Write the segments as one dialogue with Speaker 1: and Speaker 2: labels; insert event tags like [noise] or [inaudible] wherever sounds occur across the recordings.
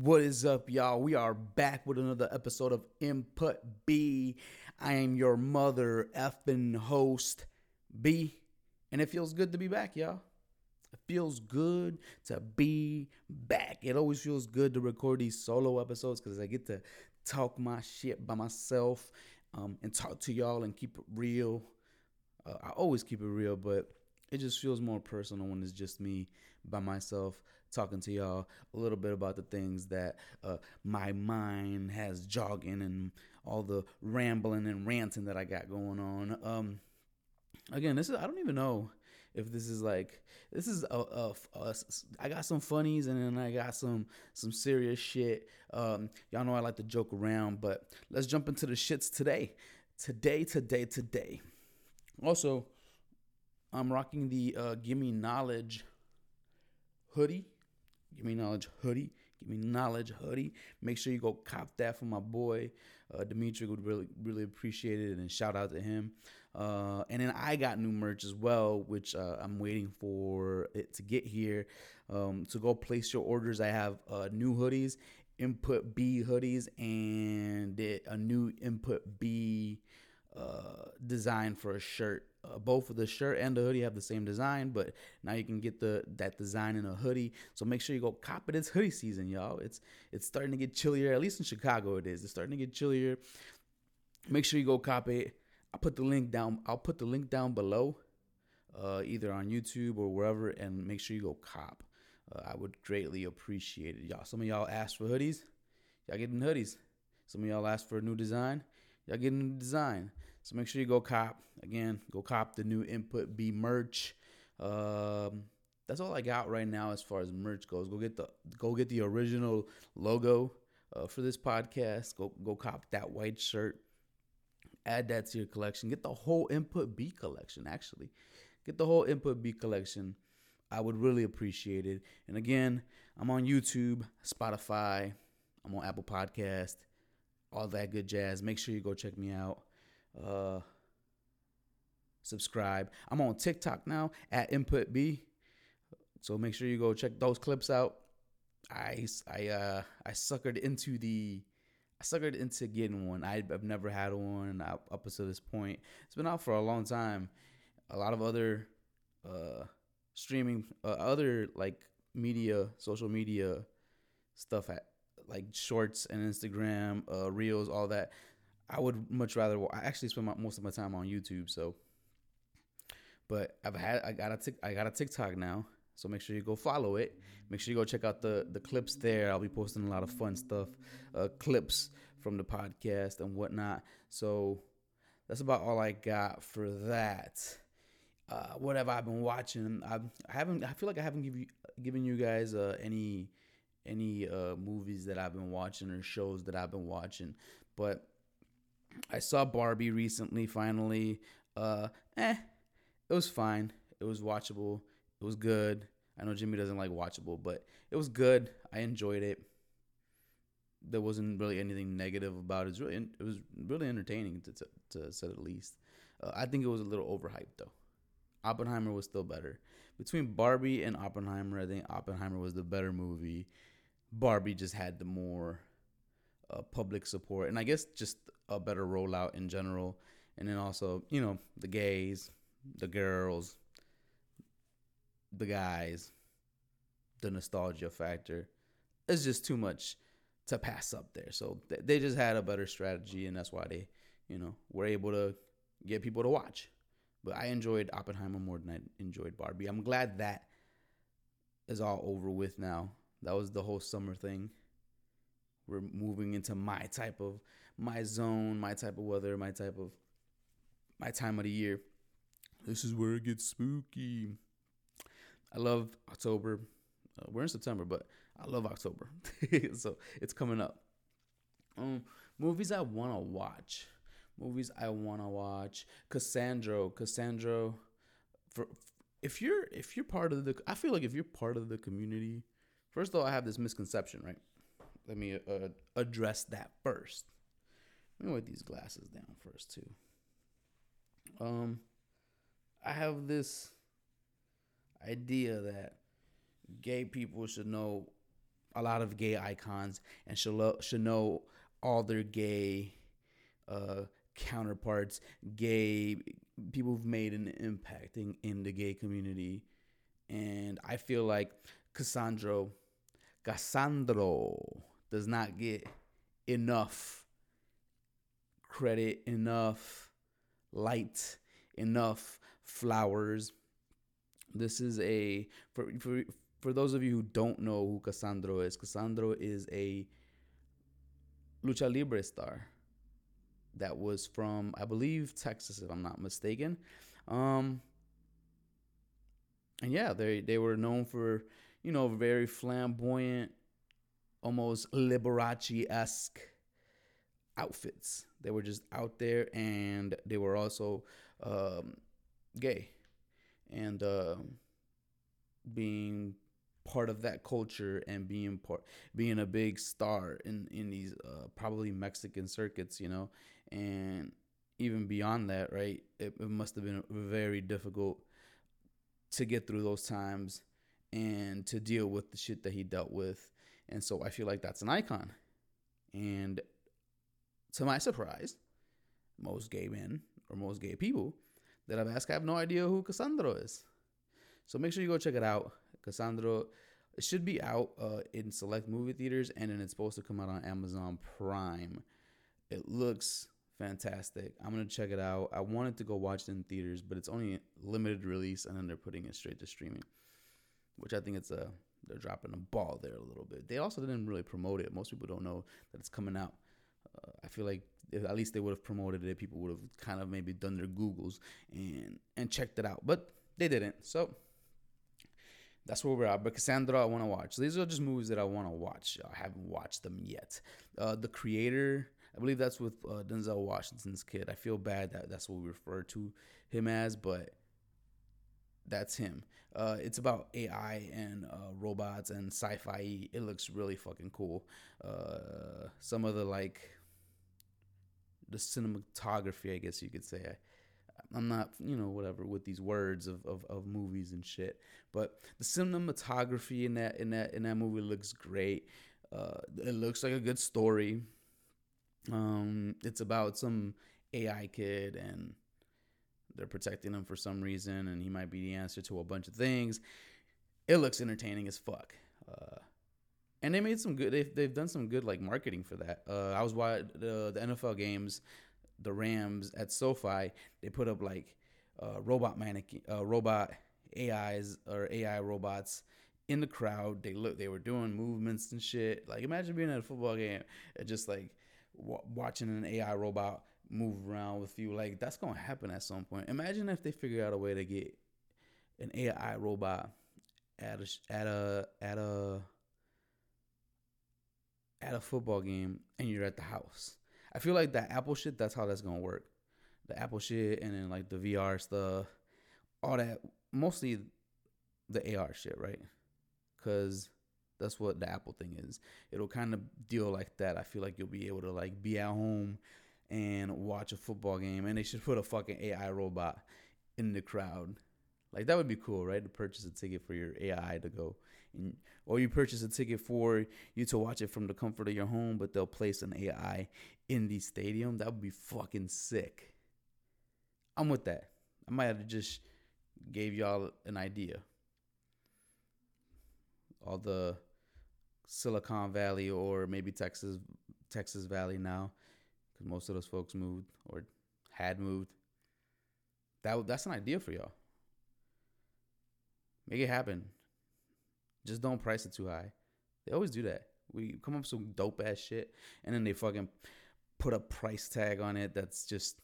Speaker 1: What is up, y'all? We are back with another episode of Input B. I am your mother effing host, B, and it feels good to be back, y'all. It feels good to be back. It always feels good to record these solo episodes because I get to talk my shit by myself um, and talk to y'all and keep it real. Uh, I always keep it real, but it just feels more personal when it's just me by myself talking to y'all a little bit about the things that uh, my mind has jogging and all the rambling and ranting that I got going on. Um, again, this is I don't even know if this is like this is a, a, a I got some funnies and then I got some some serious shit. Um, y'all know I like to joke around, but let's jump into the shits today. Today, today, today. Also, I'm rocking the uh, Gimme Knowledge hoodie. Give me knowledge hoodie. Give me knowledge hoodie. Make sure you go cop that for my boy. Uh, Dimitri would really, really appreciate it and shout out to him. Uh, and then I got new merch as well, which uh, I'm waiting for it to get here. Um, so go place your orders. I have uh, new hoodies, Input B hoodies, and a new Input B uh, design for a shirt. Uh, both of the shirt and the hoodie have the same design, but now you can get the that design in a hoodie. So make sure you go cop it. It's hoodie season, y'all. It's it's starting to get chillier. At least in Chicago, it is. It's starting to get chillier. Make sure you go cop it. I'll put the link down. I'll put the link down below, uh, either on YouTube or wherever, and make sure you go cop. Uh, I would greatly appreciate it, y'all. Some of y'all asked for hoodies. Y'all getting hoodies. Some of y'all asked for a new design. Y'all a new design. So make sure you go cop. Again, go cop the new Input B merch. Um, that's all I got right now as far as merch goes. Go get the go get the original logo uh, for this podcast. Go go cop that white shirt. Add that to your collection. Get the whole Input B collection. Actually, get the whole Input B collection. I would really appreciate it. And again, I'm on YouTube, Spotify, I'm on Apple Podcast, all that good jazz. Make sure you go check me out. Uh, subscribe. I'm on TikTok now at Input B. So make sure you go check those clips out. I I uh I suckered into the I suckered into getting one. I, have never had one up, up until this point. It's been out for a long time. A lot of other uh streaming uh, other like media, social media stuff at like shorts and Instagram, uh reels, all that. I would much rather. I actually spend my, most of my time on YouTube. So, but I've had I got a tic, I got a TikTok now. So make sure you go follow it. Make sure you go check out the the clips there. I'll be posting a lot of fun stuff, uh, clips from the podcast and whatnot. So that's about all I got for that. Uh, what have I been watching? I, I haven't. I feel like I haven't give you, given you guys uh, any any uh, movies that I've been watching or shows that I've been watching, but I saw Barbie recently. Finally, uh, eh, it was fine. It was watchable. It was good. I know Jimmy doesn't like watchable, but it was good. I enjoyed it. There wasn't really anything negative about it. It was really, it was really entertaining to, to, to say the least. Uh, I think it was a little overhyped though. Oppenheimer was still better. Between Barbie and Oppenheimer, I think Oppenheimer was the better movie. Barbie just had the more uh, public support, and I guess just a better rollout in general. And then also, you know, the gays, the girls, the guys, the nostalgia factor. It's just too much to pass up there. So they just had a better strategy, and that's why they, you know, were able to get people to watch. But I enjoyed Oppenheimer more than I enjoyed Barbie. I'm glad that is all over with now. That was the whole summer thing we're moving into my type of my zone, my type of weather, my type of my time of the year. This is where it gets spooky. I love October. Uh, we're in September, but I love October. [laughs] so it's coming up. Um, movies I want to watch. Movies I want to watch. Cassandro. Cassandro. For if you're if you're part of the, I feel like if you're part of the community. First of all, I have this misconception, right? let me uh, address that first. Let me wipe these glasses down first too. Um, I have this idea that gay people should know a lot of gay icons and should lo- should know all their gay uh, counterparts, gay people who've made an impact in, in the gay community. And I feel like Cassandro, Cassandro does not get enough credit, enough light, enough flowers. This is a for for for those of you who don't know who Cassandro is. Cassandro is a lucha libre star that was from I believe Texas, if I'm not mistaken. Um, and yeah, they they were known for you know very flamboyant, almost Liberace esque outfits. They were just out there, and they were also um, gay, and uh, being part of that culture and being part being a big star in in these uh, probably Mexican circuits, you know, and even beyond that, right? It, it must have been very difficult to get through those times and to deal with the shit that he dealt with. And so I feel like that's an icon. And to my surprise, most gay men or most gay people that I've asked I have no idea who Cassandro is. So make sure you go check it out. Cassandro it should be out uh, in select movie theaters and then it's supposed to come out on Amazon Prime. It looks fantastic. I'm gonna check it out. I wanted to go watch it in theaters, but it's only limited release, and then they're putting it straight to streaming, which I think it's a they're dropping a ball there a little bit. They also didn't really promote it. Most people don't know that it's coming out. Uh, I feel like if at least they would have promoted it, people would have kind of maybe done their googles and and checked it out, but they didn't. So that's where we're at. But Cassandro, I want to watch. So these are just movies that I want to watch. I haven't watched them yet. Uh, the Creator I believe that's with uh, Denzel Washington's kid. I feel bad that that's what we refer to him as, but that's him. Uh, it's about AI and uh, robots and sci-fi. It looks really fucking cool. Uh, some of the like the cinematography, I guess you could say. I, I'm not, you know, whatever with these words of, of, of movies and shit, but the cinematography in that in that in that movie looks great. Uh, it looks like a good story. Um, it's about some AI kid and they're protecting him for some reason, and he might be the answer to a bunch of things. It looks entertaining as fuck. Uh, and they made some good. They've they've done some good like marketing for that. Uh, I was watching the the NFL games, the Rams at SoFi. They put up like uh, robot mannequin, uh, robot AIs or AI robots in the crowd. They look, they were doing movements and shit. Like imagine being at a football game and just like w- watching an AI robot move around with you. Like that's gonna happen at some point. Imagine if they figure out a way to get an AI robot at a at a at a at a football game and you're at the house. I feel like that Apple shit. That's how that's gonna work. The Apple shit and then like the VR stuff, all that. Mostly the AR shit, right? Because that's what the Apple thing is. It'll kind of deal like that. I feel like you'll be able to like be at home and watch a football game, and they should put a fucking AI robot in the crowd. Like that would be cool, right? To purchase a ticket for your AI to go, and, or you purchase a ticket for you to watch it from the comfort of your home, but they'll place an AI in the stadium. That would be fucking sick. I'm with that. I might have just gave y'all an idea all the Silicon Valley or maybe Texas Texas Valley now, because most of those folks moved or had moved. That that's an idea for y'all. Make it happen. Just don't price it too high. They always do that. We come up with some dope ass shit, and then they fucking put a price tag on it that's just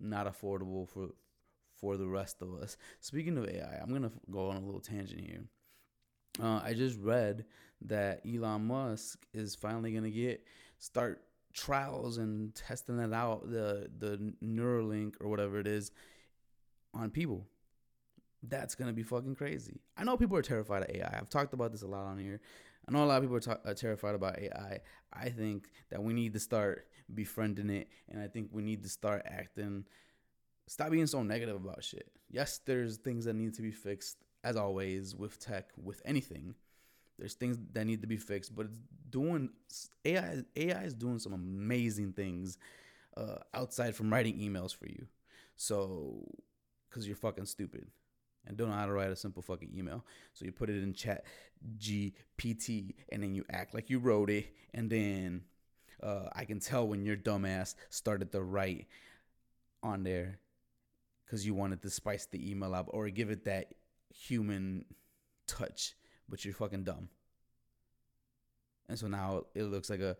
Speaker 1: not affordable for for the rest of us. Speaking of AI, I'm gonna go on a little tangent here. Uh, I just read that Elon Musk is finally gonna get start trials and testing it out the the Neuralink or whatever it is on people. That's gonna be fucking crazy. I know people are terrified of AI. I've talked about this a lot on here. I know a lot of people are, are terrified about AI. I think that we need to start befriending it, and I think we need to start acting. Stop being so negative about shit. Yes, there's things that need to be fixed as always with tech, with anything. There's things that need to be fixed, but it's doing AI. AI is doing some amazing things uh, outside from writing emails for you. So, because you're fucking stupid and don't know how to write a simple fucking email. So you put it in chat GPT and then you act like you wrote it. And then uh, I can tell when your dumbass started to write on there because you wanted to spice the email up or give it that human touch, but you're fucking dumb. And so now it looks like a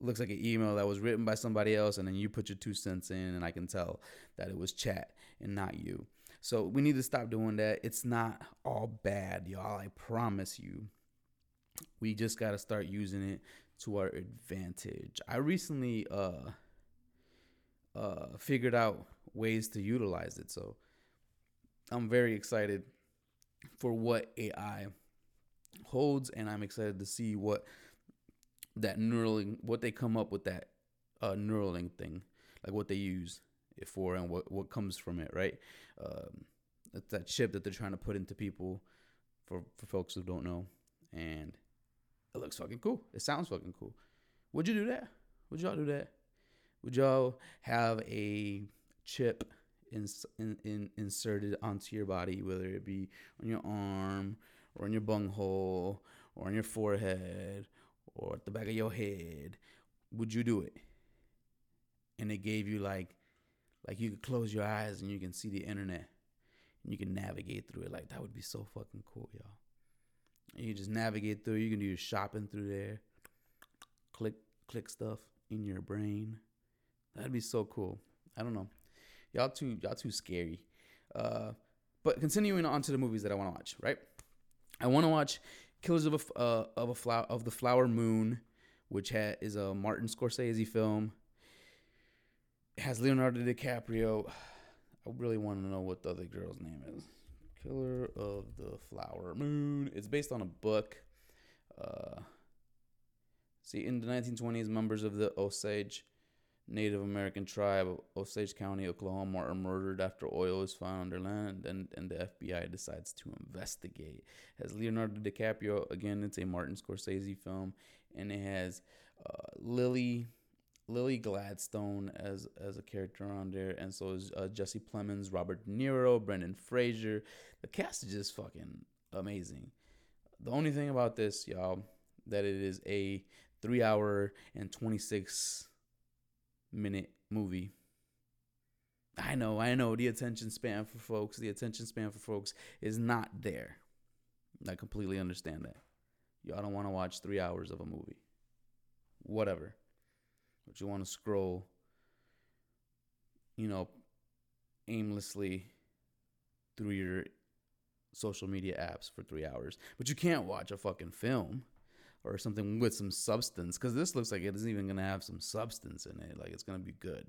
Speaker 1: looks like an email that was written by somebody else and then you put your two cents in and I can tell that it was chat and not you. So we need to stop doing that. It's not all bad, y'all. I promise you. We just got to start using it to our advantage. I recently uh uh figured out ways to utilize it. So I'm very excited for what AI holds and I'm excited to see what that Neuralink what they come up with that uh thing, like what they use it for and what what comes from it, right? Um, that chip that they're trying to put into people for for folks who don't know, and it looks fucking cool. It sounds fucking cool. Would you do that? Would y'all do that? Would y'all have a chip in, in, in, inserted onto your body, whether it be on your arm or on your bunghole or on your forehead or at the back of your head? Would you do it? And it gave you like like you could close your eyes and you can see the internet and you can navigate through it. Like that would be so fucking cool, y'all. And you just navigate through. You can do your shopping through there. Click click stuff in your brain. That'd be so cool. I don't know. Y'all too y'all too scary. Uh, but continuing on to the movies that I want to watch, right? I want to watch Killers of a uh, of a flower of the Flower Moon, which ha- is a Martin Scorsese film it has Leonardo DiCaprio. [sighs] I really want to know what the other girl's name is. Killer of the Flower Moon. It's based on a book. Uh, see, in the 1920s, members of the Osage Native American tribe of Osage County, Oklahoma, are murdered after oil is found on their land, and, and the FBI decides to investigate. It has Leonardo DiCaprio again. It's a Martin Scorsese film, and it has uh, Lily Lily Gladstone as as a character on there, and so is uh, Jesse Plemons, Robert De Niro, Brendan Fraser. The cast is just fucking amazing. The only thing about this, y'all, that it is a three hour and twenty six minute movie. I know, I know the attention span for folks, the attention span for folks is not there. I completely understand that. Y'all don't want to watch three hours of a movie. Whatever but you want to scroll, you know, aimlessly through your social media apps for three hours. But you can't watch a fucking film or something with some substance because this looks like it isn't even gonna have some substance in it. Like it's gonna be good.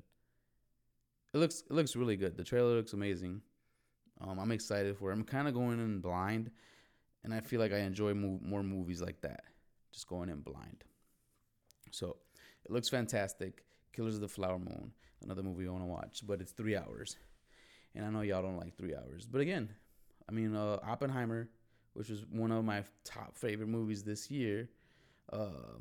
Speaker 1: It looks it looks really good. The trailer looks amazing. Um, I'm excited for it. I'm kind of going in blind, and I feel like I enjoy mo- more movies like that. Just going in blind. So it looks fantastic. Killers of the Flower Moon, another movie I want to watch, but it's three hours, and I know y'all don't like three hours. But again, I mean, uh, Oppenheimer, which was one of my top favorite movies this year, uh,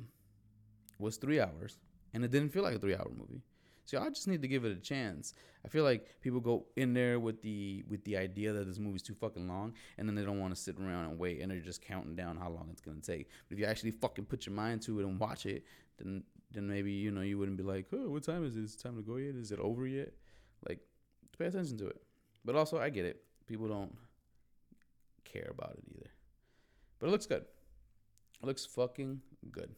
Speaker 1: was three hours, and it didn't feel like a three-hour movie. So I just need to give it a chance. I feel like people go in there with the with the idea that this movie's too fucking long, and then they don't want to sit around and wait, and they're just counting down how long it's gonna take. But if you actually fucking put your mind to it and watch it, then then maybe you know you wouldn't be like, oh, what time is it? Is it time to go yet? Is it over yet? Like, pay attention to it. But also, I get it. People don't care about it either. But it looks good. Looks fucking good.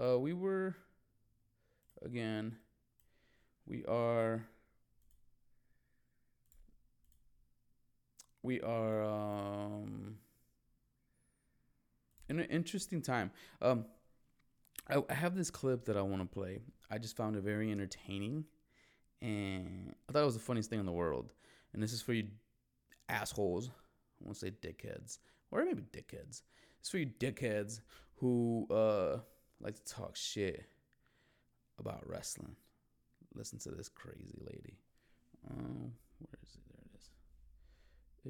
Speaker 1: Uh, we were again. We are. We are um in an interesting time. Um I, I have this clip that I want to play. I just found it very entertaining, and I thought it was the funniest thing in the world. And this is for you assholes. I won't say dickheads, or maybe dickheads. It's for you dickheads who uh like to talk shit about wrestling. Listen to this crazy lady. Oh, where is it? There it is.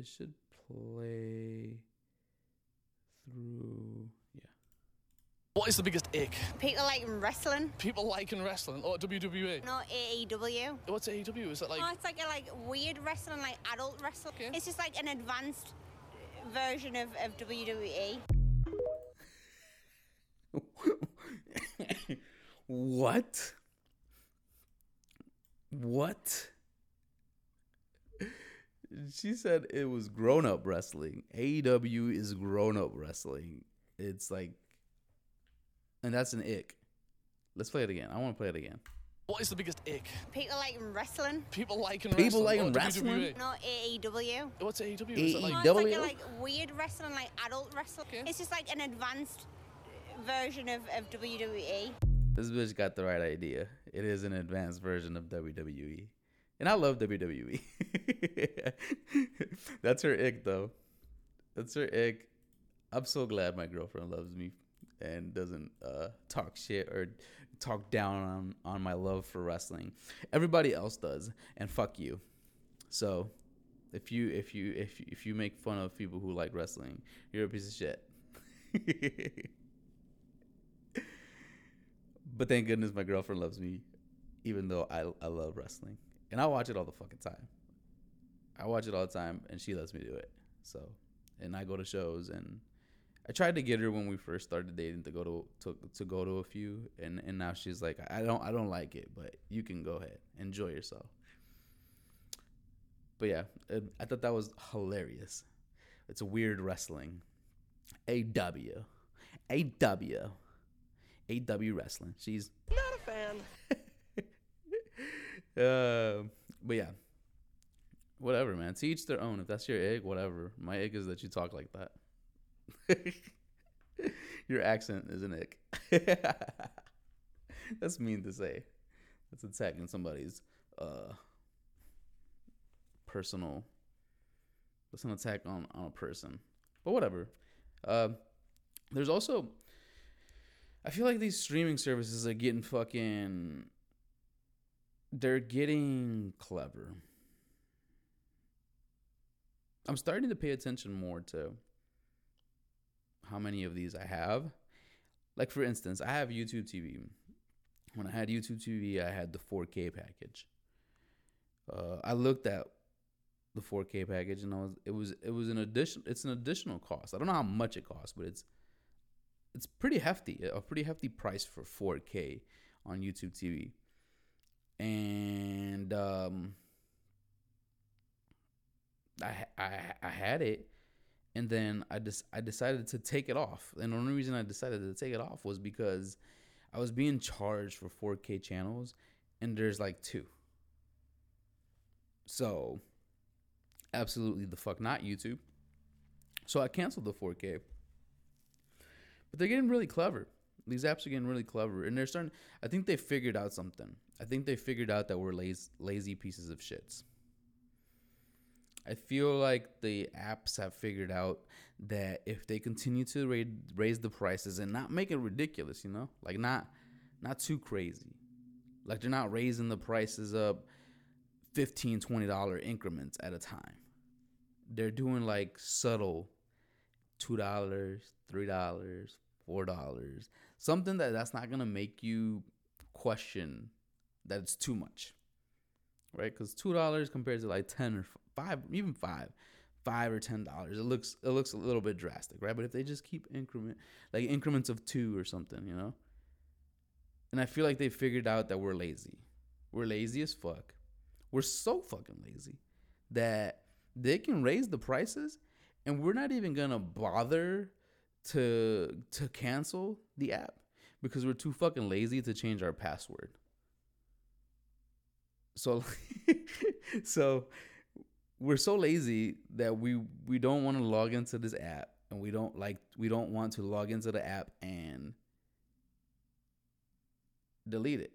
Speaker 1: It should play through. Yeah.
Speaker 2: What is the biggest ick?
Speaker 3: People like wrestling,
Speaker 2: People liking wrestling or WWE?
Speaker 3: not AEW.
Speaker 2: What's AEW? Is that like
Speaker 3: oh, it's like a like weird wrestling, like adult wrestling.
Speaker 2: Okay.
Speaker 3: It's just like an advanced version of, of. WWE.
Speaker 1: What? What? She said it was grown up wrestling. AEW is grown up wrestling. It's like, and that's an ick. Let's play it again. I want to play it again.
Speaker 2: what is the biggest ick?
Speaker 3: People like wrestling,
Speaker 2: People liking
Speaker 1: People
Speaker 2: wrestling
Speaker 1: liking
Speaker 2: or
Speaker 1: wrestling?
Speaker 2: WWE?
Speaker 3: not AEW.
Speaker 2: What's AEW? Is that
Speaker 3: Oh,
Speaker 2: like
Speaker 3: it's like
Speaker 1: AEW?
Speaker 3: like weird wrestling, like adult wrestling.
Speaker 2: Okay.
Speaker 3: It's just like an advanced version of, of. WWE.
Speaker 1: This bitch got the right idea. It is an advanced version of WWE. And I love WWE. [laughs] That's her ick, though. That's her ick. I'm so glad my girlfriend loves me and doesn't uh, talk shit or talk down on, on my love for wrestling. Everybody else does, and fuck you. So, if you if you if you, if you make fun of people who like wrestling, you're a piece of shit. [laughs] But thank goodness my girlfriend loves me, even though I I love wrestling, and I watch it all the fucking time. I watch it all the time, and she lets me do it. So, and I go to shows, and I tried to get her when we first started dating to go to to, to go to a few, and and now she's like, I don't I don't like it, but you can go ahead, enjoy yourself. But yeah, I thought that was hilarious. It's a weird wrestling. AW. AW. AW wrestling. She's
Speaker 2: not a fan. [laughs]
Speaker 1: uh, but yeah, whatever, man. To each their own. If that's your egg, whatever. My egg is that you talk like that. [laughs] your accent is an ick. [laughs] that's mean to say. That's attacking somebody's uh personal. That's an attack on on a person. But whatever. Uh, there's also. I feel like these streaming services are getting fucking they're getting clever. I'm starting to pay attention more to how many of these I have. Like for instance, I have YouTube TV. When I had YouTube TV, I had the 4K package. Uh, I looked at the 4K package and I was it was it was an addition it's an additional cost. I don't know how much it costs, but it's it's pretty hefty, a pretty hefty price for 4K on YouTube TV and um, I, I I had it, and then I just I decided to take it off. And the only reason I decided to take it off was because I was being charged for 4K channels, and there's like two. So, absolutely the fuck not YouTube. So I canceled the 4K. But they're getting really clever. These apps are getting really clever, and they're starting. I think they figured out something. I think they figured out that we're lazy, lazy pieces of shits. I feel like the apps have figured out that if they continue to ra- raise the prices and not make it ridiculous, you know, like not not too crazy, like they're not raising the prices up 15 20 dollar increments at a time. They're doing like subtle two dollars, three dollars, four dollars, something that that's not gonna make you question that it's too much, right? Because two dollars compared to like ten or five, even five, five or ten dollars, it looks it looks a little bit drastic, right? But if they just keep increment like increments of two or something, you know. And I feel like they figured out that we're lazy. We're lazy as fuck. We're so fucking lazy that they can raise the prices and we're not even gonna bother to to cancel the app because we're too fucking lazy to change our password. So [laughs] so we're so lazy that we we don't want to log into this app and we don't like we don't want to log into the app and delete it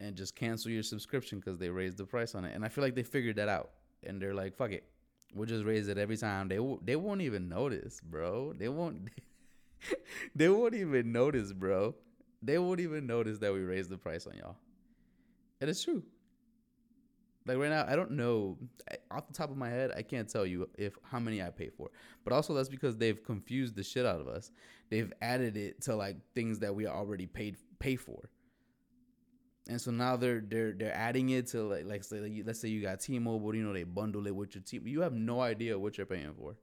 Speaker 1: and just cancel your subscription because they raised the price on it. And I feel like they figured that out and they're like, fuck it. We'll just raise it every time. They w- they won't even notice, bro. They won't [laughs] they won't even notice, bro. They won't even notice that we raised the price on y'all. It's true. Like right now, I don't know I- off the top of my head. I can't tell you if how many I pay for. But also that's because they've confused the shit out of us. They've added it to like things that we already paid pay for. And so now they're they're they're adding it to like like say you, let's say you got T-Mobile, you know they bundle it with your T. You have no idea what you're paying for.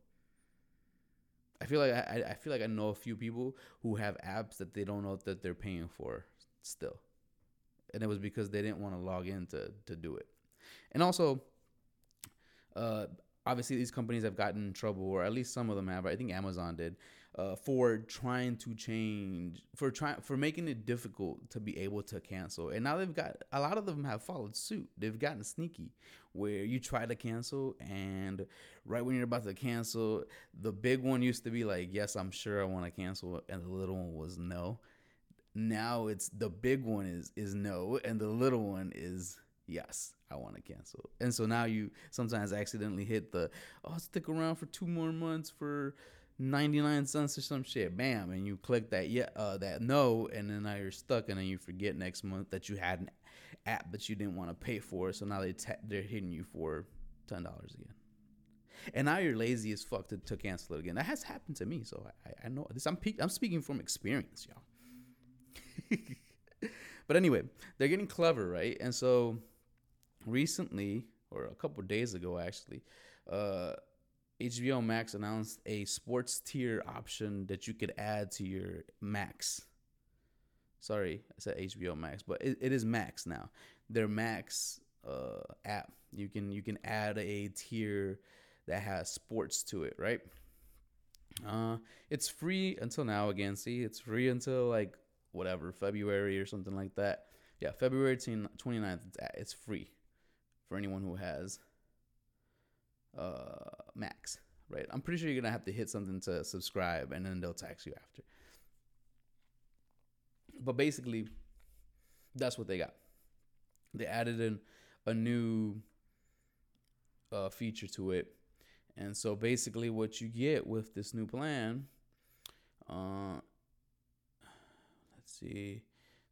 Speaker 1: I feel like I I feel like I know a few people who have apps that they don't know that they're paying for still, and it was because they didn't want to log in to to do it. And also, uh, obviously these companies have gotten in trouble, or at least some of them have. I think Amazon did, uh, for trying to change, for trying for making it difficult to be able to cancel. And now they've got a lot of them have followed suit. They've gotten sneaky, where you try to cancel, and right when you're about to cancel, the big one used to be like, "Yes, I'm sure I want to cancel," and the little one was no. Now it's the big one is is no, and the little one is yes, I want to cancel. And so now you sometimes accidentally hit the oh stick around for two more months for 99 cents or some shit. Bam, and you click that yeah uh, that no and then now you're stuck and then you forget next month that you had an app that you didn't want to pay for. So now they they're hitting you for $10 again. And now you're lazy as fuck to, to cancel it again. That has happened to me, so I, I know this. I'm pe- I'm speaking from experience, y'all. [laughs] but anyway, they're getting clever, right? And so recently, or a couple days ago, actually, uh, HBO Max announced a sports tier option that you could add to your Max. Sorry, I said HBO Max, but it, it is Max now. Their Max uh, app, you can you can add a tier that has sports to it, right? Uh, it's free until now. Again, see, it's free until like whatever February or something like that. Yeah, February 29th. It's, it's free for anyone who has uh max right? I'm pretty sure you're gonna have to hit something to subscribe and then they'll tax you after. But basically that's what they got. They added in a new uh, feature to it. And so basically what you get with this new plan uh let's see.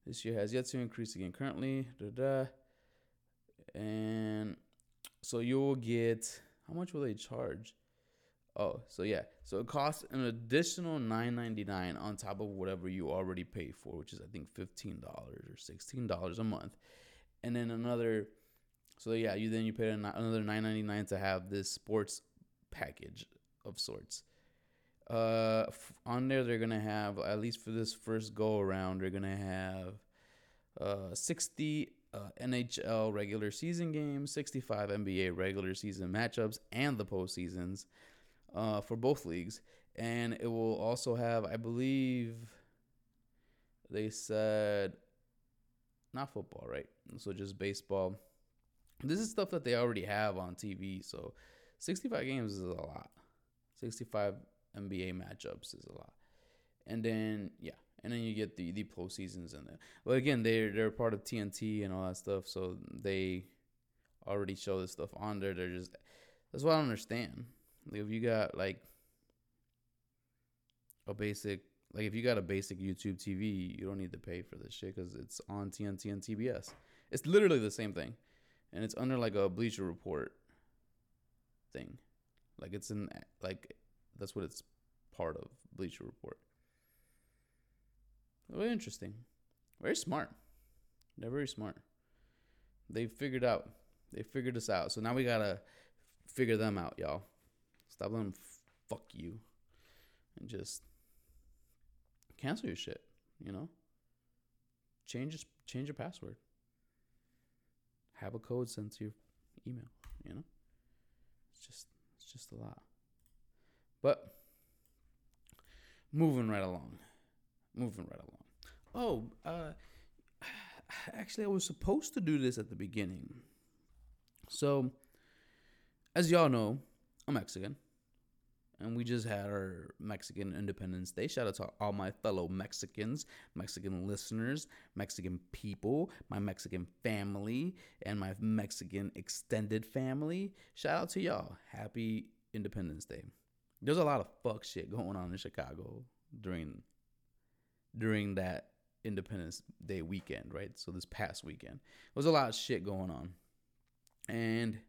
Speaker 1: This year has yet to increase again currently da, da, and so you'll get how much will they charge? Oh, so yeah. So it costs an additional nine ninety nine on top of whatever you already pay for, which is I think fifteen dollars or sixteen dollars a month, and then another. So yeah, you then you pay another nine ninety nine to have this sports package of sorts. Uh, on there they're gonna have at least for this first go around, they're gonna have uh sixty uh, NHL regular season games, 65 NBA regular season matchups, and the postseasons uh, for both leagues. And it will also have, I believe, they said not football, right? So just baseball. This is stuff that they already have on TV. So 65 games is a lot. 65 NBA matchups is a lot. And then, yeah, and then you get the the postseasons in there. But again, they're they're part of TNT and all that stuff, so they already show this stuff on there. They're just that's what I don't understand. Like if you got like a basic like if you got a basic YouTube TV, you don't need to pay for this shit because it's on TNT and TBS. It's literally the same thing, and it's under like a Bleacher Report thing. Like it's in like that's what it's part of Bleacher Report. Very interesting. Very smart. They're very smart. They figured out. They figured us out. So now we gotta figure them out, y'all. Stop letting them fuck you, and just cancel your shit. You know. Change change your password. Have a code sent to your email. You know. It's just it's just a lot. But moving right along moving right along. Oh, uh, actually, I was supposed to do this at the beginning. So, as y'all know, I'm Mexican, and we just had our Mexican Independence Day. Shout out to all my fellow Mexicans, Mexican listeners, Mexican people, my Mexican family, and my Mexican extended family. Shout out to y'all. Happy Independence Day. There's a lot of fuck shit going on in Chicago during during that Independence Day weekend, right? So this past weekend, there was a lot of shit going on. and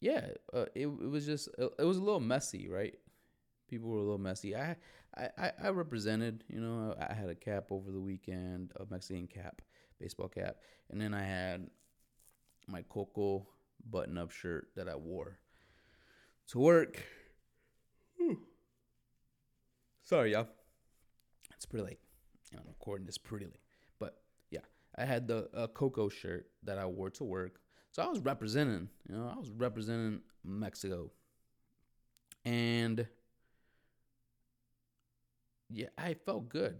Speaker 1: yeah, uh, it it was just uh, it was a little messy, right? People were a little messy. I I I- represented, you know, I had a cap over the weekend, a Mexican cap, baseball cap, and then I had my Coco button up shirt that I wore to work. Sorry, y'all. It's pretty late. I'm recording this pretty late. But yeah, I had the uh, Coco shirt that I wore to work. So I was representing, you know, I was representing Mexico. And yeah, I felt good.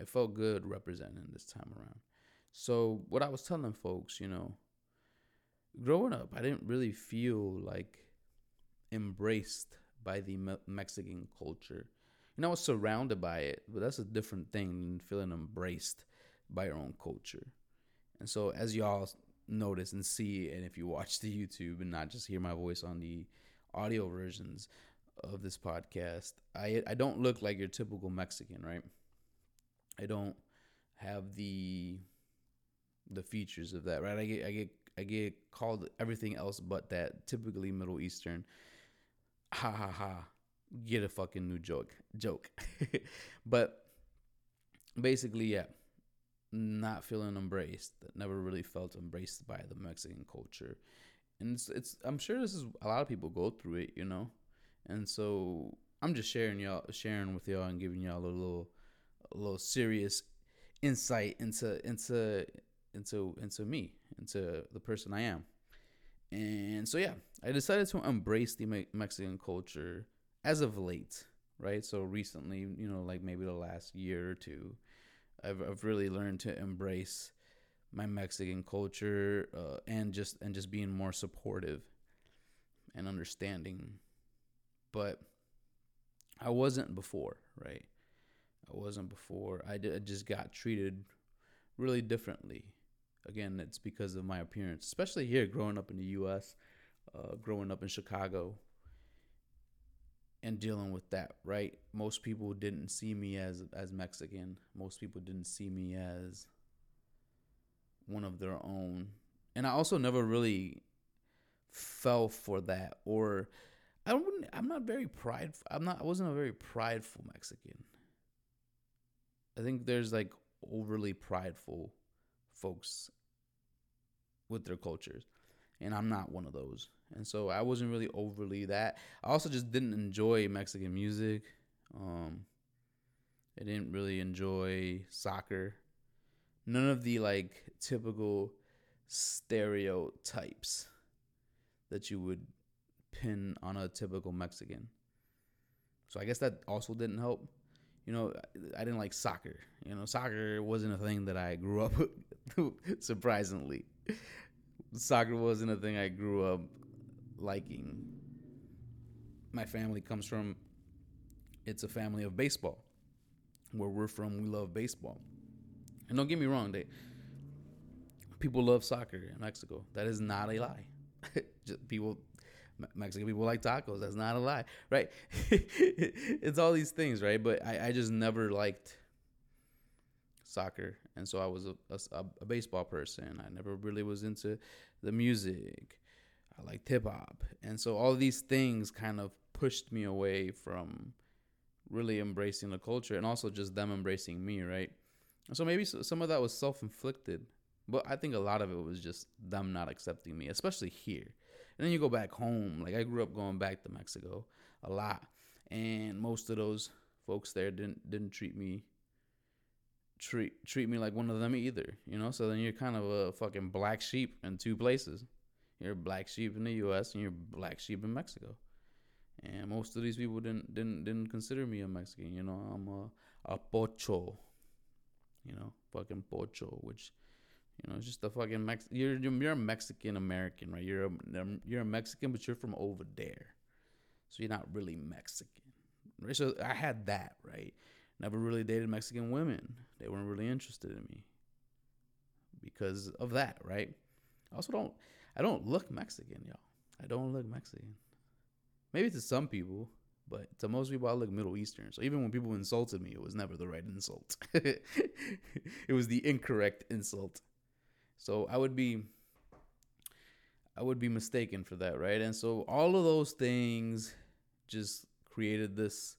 Speaker 1: I felt good representing this time around. So what I was telling folks, you know, growing up, I didn't really feel like embraced by the Me- Mexican culture. Know, I was surrounded by it, but that's a different thing than feeling embraced by your own culture. And so, as y'all notice and see, and if you watch the YouTube and not just hear my voice on the audio versions of this podcast, I I don't look like your typical Mexican, right? I don't have the the features of that, right? I get I get I get called everything else but that. Typically Middle Eastern. Ha ha ha. Get a fucking new joke. Joke. [laughs] but basically, yeah. Not feeling embraced. Never really felt embraced by the Mexican culture. And it's, it's I'm sure this is a lot of people go through it, you know. And so I'm just sharing y'all sharing with y'all and giving y'all a little a little serious insight into into into into me, into the person I am. And so yeah, I decided to embrace the Me- Mexican culture as of late, right? So recently, you know, like maybe the last year or two, I've I've really learned to embrace my Mexican culture uh, and just and just being more supportive and understanding. But I wasn't before, right? I wasn't before. I, just got treated really differently. Again, it's because of my appearance, especially here growing up in the U.S., uh, growing up in Chicago, and dealing with that. Right, most people didn't see me as as Mexican. Most people didn't see me as one of their own, and I also never really fell for that or I don't. I'm not very prideful. I'm not. I wasn't a very prideful Mexican. I think there's like overly prideful folks with their cultures, and I'm not one of those. And so I wasn't really overly that. I also just didn't enjoy Mexican music. Um, I didn't really enjoy soccer. None of the like typical stereotypes that you would pin on a typical Mexican. So I guess that also didn't help. You know, I didn't like soccer. You know, soccer wasn't a thing that I grew up [laughs] surprisingly. Soccer wasn't a thing I grew up liking. My family comes from it's a family of baseball. Where we're from, we love baseball. And don't get me wrong, they people love soccer in Mexico. That is not a lie. [laughs] Just people Mexican people like tacos. That's not a lie, right? [laughs] it's all these things, right? But I, I just never liked soccer, and so I was a, a, a baseball person. I never really was into the music. I liked hip hop, and so all these things kind of pushed me away from really embracing the culture, and also just them embracing me, right? So maybe some of that was self inflicted, but I think a lot of it was just them not accepting me, especially here. And then you go back home. Like I grew up going back to Mexico a lot, and most of those folks there didn't didn't treat me treat treat me like one of them either. You know, so then you're kind of a fucking black sheep in two places. You're a black sheep in the U.S. and you're a black sheep in Mexico. And most of these people didn't didn't didn't consider me a Mexican. You know, I'm a a pocho. You know, fucking pocho, which you know, it's just a fucking Mex. You're you're a Mexican American, right? You're a um, you're a Mexican, but you're from over there, so you're not really Mexican, right? So I had that, right? Never really dated Mexican women. They weren't really interested in me because of that, right? I also don't. I don't look Mexican, y'all. I don't look Mexican. Maybe to some people, but to most people, I look Middle Eastern. So even when people insulted me, it was never the right insult. [laughs] it was the incorrect insult. So I would be I would be mistaken for that, right? And so all of those things just created this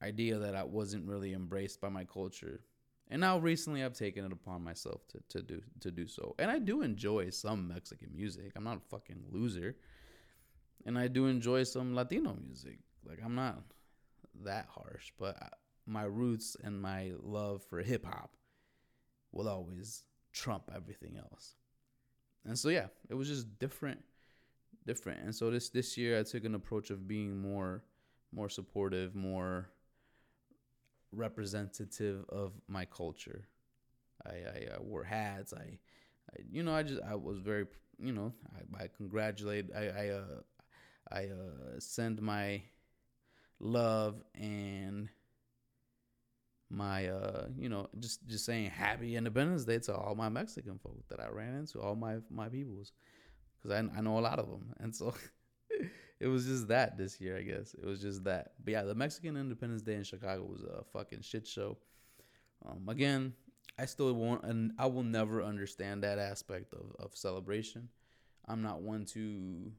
Speaker 1: idea that I wasn't really embraced by my culture. And now recently I've taken it upon myself to, to do to do so. And I do enjoy some Mexican music. I'm not a fucking loser. And I do enjoy some Latino music. Like I'm not that harsh, but my roots and my love for hip hop will always trump everything else. And so yeah, it was just different different. And so this this year I took an approach of being more more supportive, more representative of my culture. I, I, I wore hats. I, I, you know, I just I was very, you know, I, I congratulate. I I uh, I uh, send my love and my uh you know just just saying happy independence day to all my mexican folk that i ran into all my my peoples because I, I know a lot of them and so [laughs] it was just that this year i guess. It was just that. But yeah the mexican independence day in chicago was a fucking shit show. Um again i still won't and i will never understand that aspect of, of celebration. I'm not one to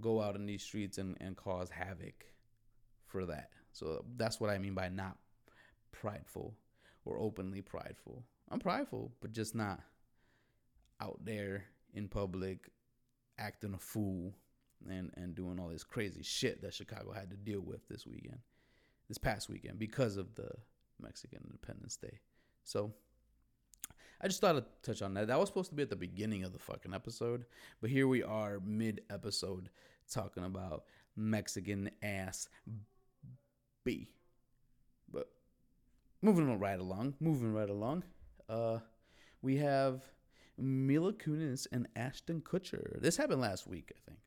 Speaker 1: go out in these streets and, and cause havoc for that. So that's what i mean by not prideful or openly prideful. I'm prideful, but just not out there in public acting a fool and and doing all this crazy shit that Chicago had to deal with this weekend. This past weekend because of the Mexican Independence Day. So I just thought I'd touch on that. That was supposed to be at the beginning of the fucking episode, but here we are mid episode talking about Mexican ass B. But moving right along, moving right along. Uh, we have Mila Kunis and Ashton Kutcher. This happened last week, I think.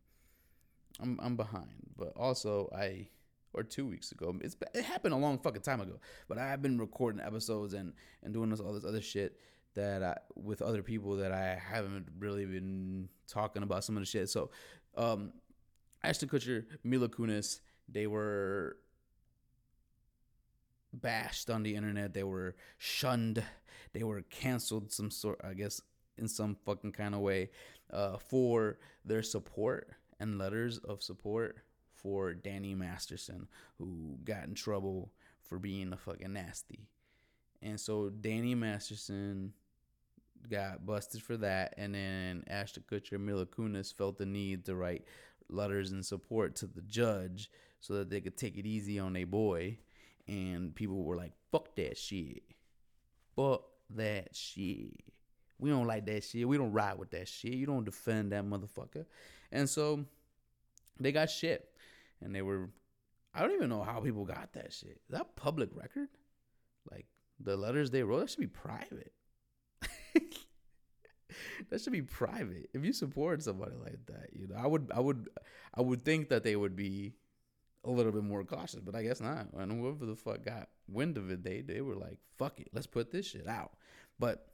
Speaker 1: I'm I'm behind, but also I or two weeks ago. It's it happened a long fucking time ago. But I've been recording episodes and and doing this all this other shit that I, with other people that I haven't really been talking about some of the shit. So, um, Ashton Kutcher, Mila Kunis, they were bashed on the internet. They were shunned. They were canceled some sort, I guess, in some fucking kind of way, uh, for their support and letters of support for Danny Masterson, who got in trouble for being a fucking nasty. And so Danny Masterson got busted for that, and then Ashton Kutcher and Mila Kunis felt the need to write letters in support to the judge so that they could take it easy on a boy and people were like, "Fuck that shit, fuck that shit. We don't like that shit. We don't ride with that shit. You don't defend that motherfucker." And so they got shit, and they were. I don't even know how people got that shit. Is that public record? Like the letters they wrote, that should be private. [laughs] that should be private. If you support somebody like that, you know, I would, I would, I would think that they would be a little bit more cautious, but I guess not. And whoever the fuck got wind of it, they they were like, "Fuck it, let's put this shit out." But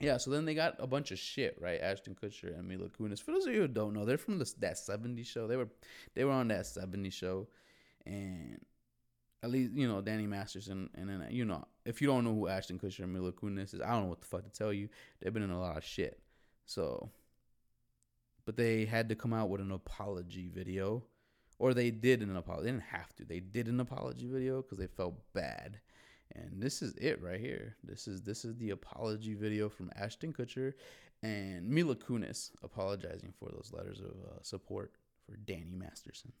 Speaker 1: yeah, so then they got a bunch of shit, right? Ashton Kutcher and Mila Kunis. For those of you who don't know, they're from the, that '70s show. They were they were on that '70s show, and at least you know Danny Masterson, and then you know if you don't know who Ashton Kutcher and Mila Kunis is, I don't know what the fuck to tell you. They've been in a lot of shit, so. But they had to come out with an apology video or they did an apology. They didn't have to. They did an apology video because they felt bad. And this is it right here. This is this is the apology video from Ashton Kutcher and Mila Kunis apologizing for those letters of uh, support for Danny Masterson.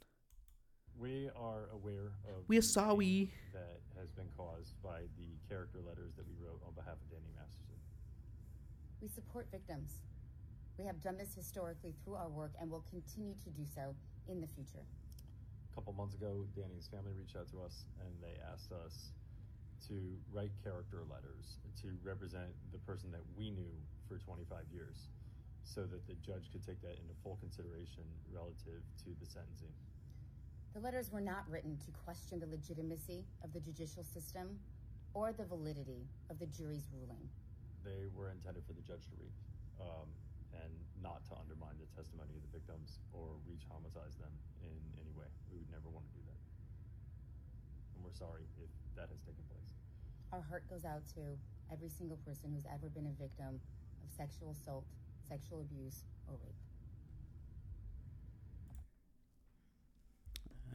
Speaker 4: We are aware of
Speaker 1: We are
Speaker 4: the
Speaker 1: sorry.
Speaker 4: that has been caused by the character letters that we wrote on behalf of Danny Masterson.
Speaker 5: We support victims. We have done this historically through our work and will continue to do so in the future.
Speaker 4: A couple months ago, Danny's family reached out to us and they asked us to write character letters to represent the person that we knew for 25 years so that the judge could take that into full consideration relative to the sentencing.
Speaker 5: The letters were not written to question the legitimacy of the judicial system or the validity of the jury's ruling.
Speaker 4: They were intended for the judge to read um, and not to undermine the testimony of the victims or reach homicize them in any way. We would never want to do that. And we're sorry if that has taken place.
Speaker 5: Our heart goes out to every single person who's ever been a victim of sexual assault, sexual abuse, or rape.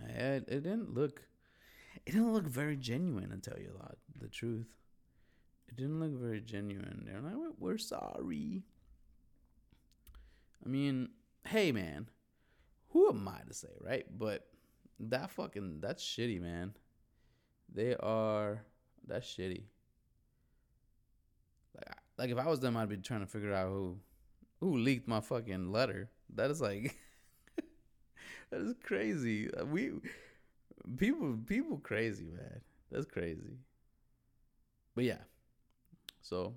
Speaker 1: It, it didn't look it didn't look very genuine to tell you a lot the truth. It didn't look very genuine. They're like "We're- we're sorry. I mean hey man who am i to say right? But that fucking that's shitty man. They are that's shitty like like if i was them i'd be trying to figure out who who leaked my fucking letter that is like [laughs] that is crazy. Uh, We people people crazy, man. That's crazy. But yeah. So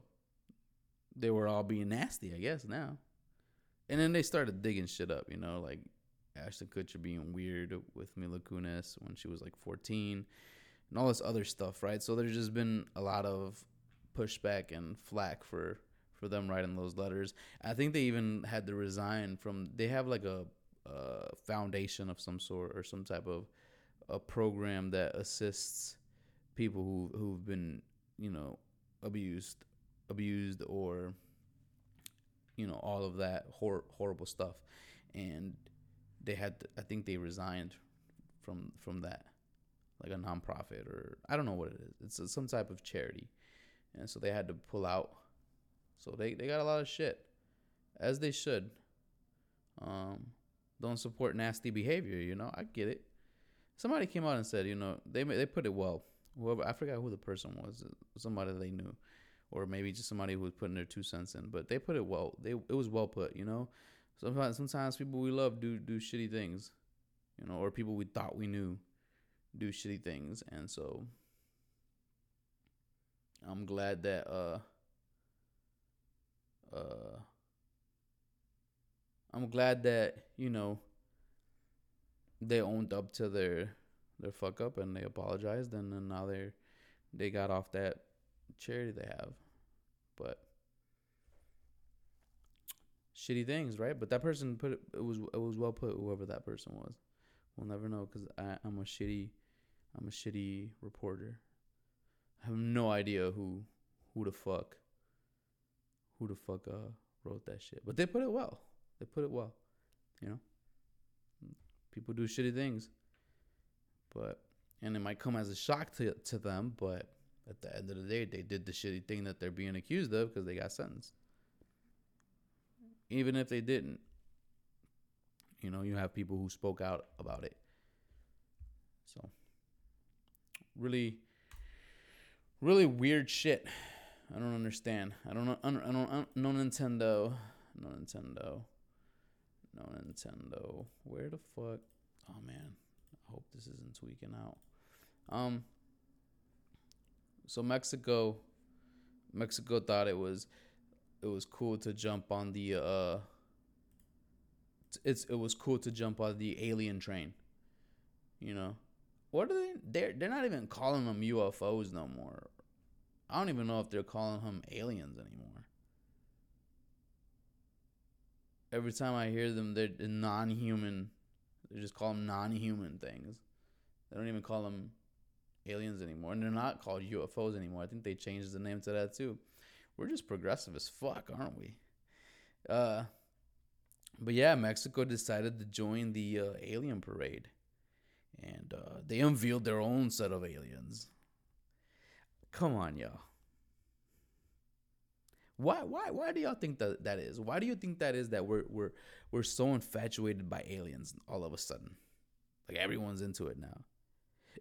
Speaker 1: they were all being nasty, I guess, now. And then they started digging shit up, you know, like Ashton Kutcher being weird with Mila Kunis when she was like 14 and all this other stuff, right? So there's just been a lot of pushback and flack for for them writing those letters. I think they even had to resign from they have like a uh, foundation of some sort or some type of a program that assists people who who've been you know abused abused or you know all of that hor- horrible stuff and they had to, i think they resigned from from that like a nonprofit or i don't know what it is it's some type of charity and so they had to pull out so they, they got a lot of shit as they should um don't support nasty behavior. You know, I get it. Somebody came out and said, you know, they they put it well. Whoever I forgot who the person was, somebody they knew, or maybe just somebody who was putting their two cents in. But they put it well. They it was well put. You know, sometimes sometimes people we love do do shitty things, you know, or people we thought we knew do shitty things, and so I'm glad that uh uh I'm glad that you know they owned up to their their fuck up and they apologized and then now they're they got off that charity they have, but shitty things, right? But that person put it. It was it was well put. Whoever that person was, we'll never know because I'm a shitty, I'm a shitty reporter. I have no idea who who the fuck who the fuck uh wrote that shit, but they put it well. They put it well, you know. People do shitty things, but and it might come as a shock to to them, but at the end of the day, they did the shitty thing that they're being accused of because they got sentenced. Even if they didn't, you know, you have people who spoke out about it. So, really, really weird shit. I don't understand. I don't know. I don't. I don't. No Nintendo. No Nintendo. No Nintendo. Where the fuck? Oh man. I hope this isn't tweaking out. Um. So Mexico. Mexico thought it was, it was cool to jump on the uh. It's it was cool to jump on the alien train. You know, what are they? They're they're not even calling them UFOs no more. I don't even know if they're calling them aliens anymore. Every time I hear them, they're non-human. They just call them non-human things. They don't even call them aliens anymore, and they're not called UFOs anymore. I think they changed the name to that too. We're just progressive as fuck, aren't we? Uh, but yeah, Mexico decided to join the uh, alien parade, and uh, they unveiled their own set of aliens. Come on, y'all. Why, why, why do y'all think that that is? Why do you think that is that we're we're we're so infatuated by aliens all of a sudden? Like everyone's into it now.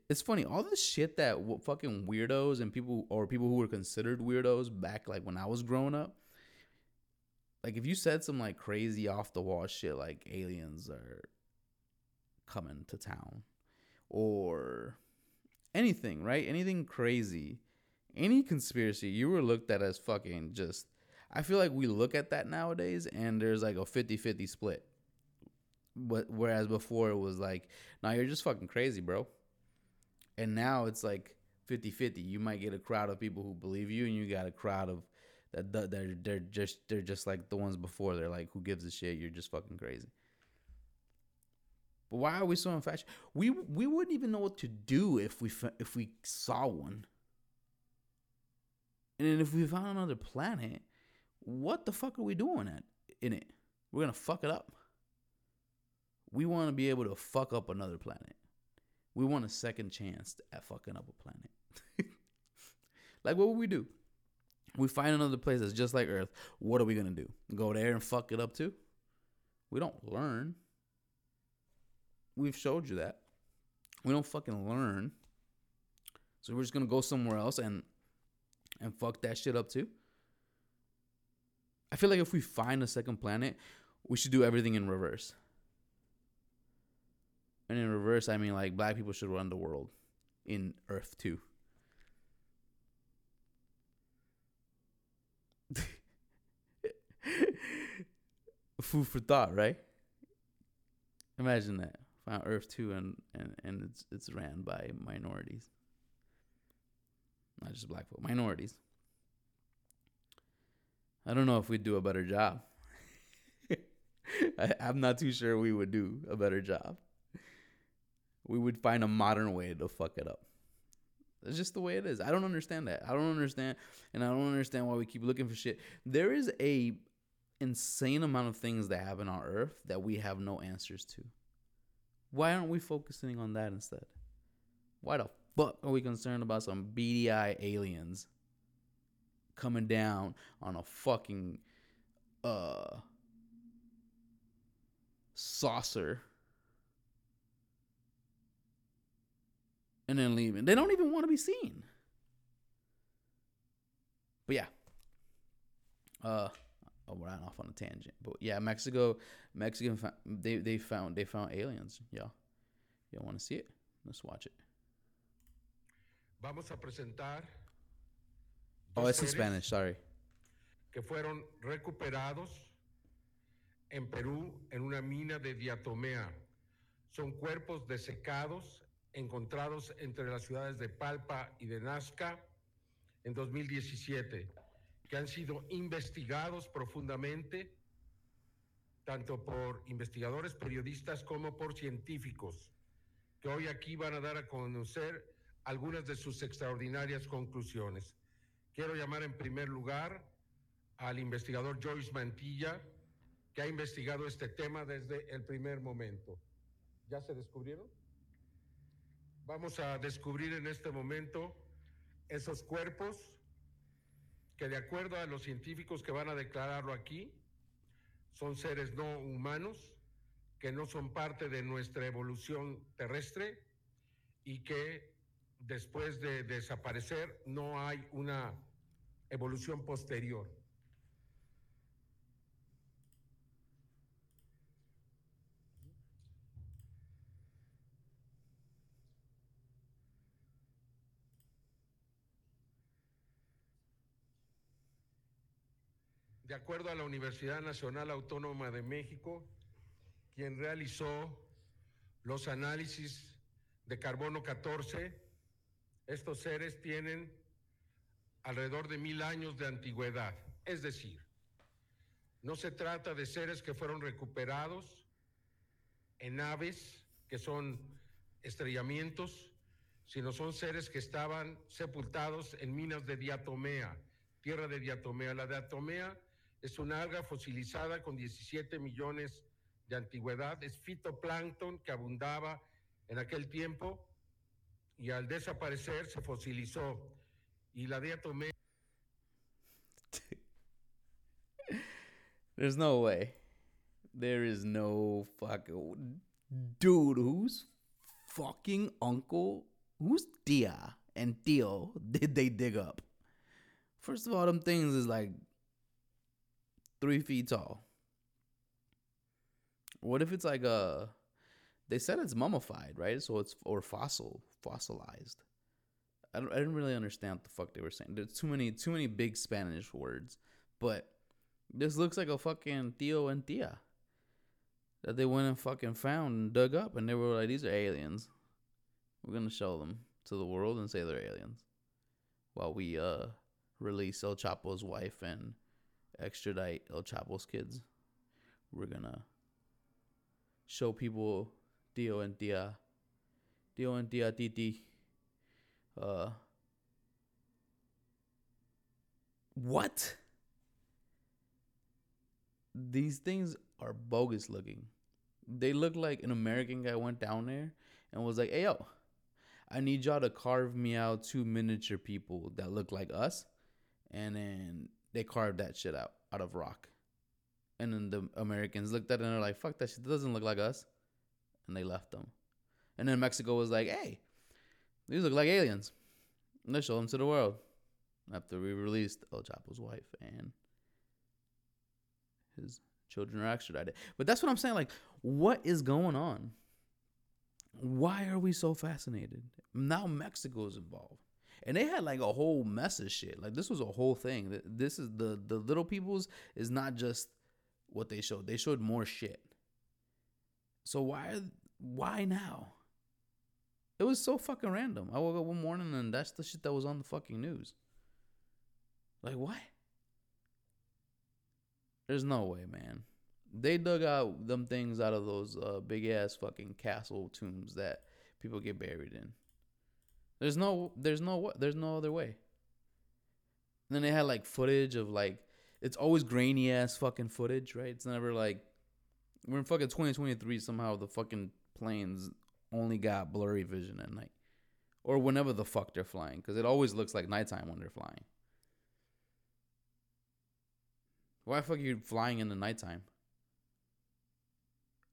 Speaker 1: It's funny, all this shit that w- fucking weirdos and people or people who were considered weirdos back like when I was growing up. Like if you said some like crazy off the wall shit like aliens are coming to town or anything, right? Anything crazy, any conspiracy, you were looked at as fucking just. I feel like we look at that nowadays and there's like a 50 50 split. But whereas before it was like, nah, you're just fucking crazy, bro. And now it's like 50 50. You might get a crowd of people who believe you, and you got a crowd of that- they're, they're just they're just like the ones before. They're like, who gives a shit? You're just fucking crazy. But why are we so infatuated? We we wouldn't even know what to do if we if we saw one. And then if we found another planet, what the fuck are we doing at in it? we're gonna fuck it up. We want to be able to fuck up another planet. We want a second chance at fucking up a planet. [laughs] like, what would we do? We find another place that's just like Earth. What are we gonna do? Go there and fuck it up too? We don't learn. We've showed you that. We don't fucking learn. So we're just gonna go somewhere else and and fuck that shit up too. I feel like if we find a second planet, we should do everything in reverse. And in reverse, I mean like black people should run the world in Earth too. [laughs] Food for thought, right? Imagine that. Earth two and, and, and it's it's ran by minorities. Not just black folk, minorities. I don't know if we'd do a better job. [laughs] I, I'm not too sure we would do a better job. We would find a modern way to fuck it up. It's just the way it is. I don't understand that. I don't understand, and I don't understand why we keep looking for shit. There is a insane amount of things that happen on Earth that we have no answers to. Why aren't we focusing on that instead? Why the fuck are we concerned about some BDI aliens coming down on a fucking uh saucer and then leaving? They don't even want to be seen. But yeah. Uh oh, we're not off on a tangent. But yeah, Mexico, Mexican, they they found they found aliens. Yeah, you want to see it? Let's watch it.
Speaker 6: Vamos a presentar
Speaker 1: Oh, it's in Spanish. Sorry.
Speaker 6: que fueron recuperados en Perú en una mina de diatomea. Son cuerpos desecados encontrados entre las ciudades de Palpa y de Nazca en 2017, que han sido investigados profundamente tanto por investigadores periodistas como por científicos, que hoy aquí van a dar a conocer algunas de sus extraordinarias conclusiones. Quiero llamar en primer lugar al investigador Joyce Mantilla, que ha investigado este tema desde el primer momento. ¿Ya se descubrieron? Vamos a descubrir en este momento esos cuerpos que de acuerdo a los científicos que van a declararlo aquí, son seres no humanos, que no son parte de nuestra evolución terrestre y que después de desaparecer no hay una evolución posterior. De acuerdo a la Universidad Nacional Autónoma de México, quien realizó los análisis de carbono 14, estos seres tienen alrededor de mil años de antigüedad. Es decir, no se trata de seres que fueron recuperados en naves, que son estrellamientos, sino son seres que estaban sepultados en minas de diatomea, tierra de diatomea. La diatomea es una alga fosilizada con 17 millones de antigüedad, es fitoplancton que abundaba en aquel tiempo y al desaparecer se fosilizó. Y la diatomea [laughs]
Speaker 1: There's no way. There is no fucking dude. Whose fucking uncle? Whose tia and tío did they dig up? First of all, them things is like three feet tall. What if it's like a? They said it's mummified, right? So it's or fossil, fossilized. I don't. I didn't really understand what the fuck they were saying. There's too many, too many big Spanish words. But this looks like a fucking tío and tia that they went and fucking found and dug up, and they were like, "These are aliens. We're gonna show them to the world and say they're aliens." While we uh release El Chapo's wife and extradite El Chapo's kids, we're gonna show people tío and Dia, tío and Dia titi. Uh, what? these things are bogus looking. They look like an American guy went down there and was like, "Hey yo, I need y'all to carve me out two miniature people that look like us," and then they carved that shit out out of rock. And then the Americans looked at it and they're like, "Fuck that shit! That doesn't look like us," and they left them. And then Mexico was like, "Hey, these look like aliens." They showed them to the world after we released El Chapo's wife and his children are extradited. But that's what I'm saying. Like, what is going on? Why are we so fascinated? Now Mexico is involved. And they had like a whole mess of shit. Like this was a whole thing. This is the the little people's is not just what they showed. They showed more shit. So why why now? It was so fucking random. I woke up one morning and that's the shit that was on the fucking news. Like what? There's no way, man. They dug out them things out of those uh, big ass fucking castle tombs that people get buried in. There's no, there's no, there's no other way. And then they had like footage of like, it's always grainy ass fucking footage, right? It's never like, we're in fucking 2023. Somehow the fucking planes only got blurry vision at night, or whenever the fuck they're flying, because it always looks like nighttime when they're flying. Why the fuck are you flying in the nighttime?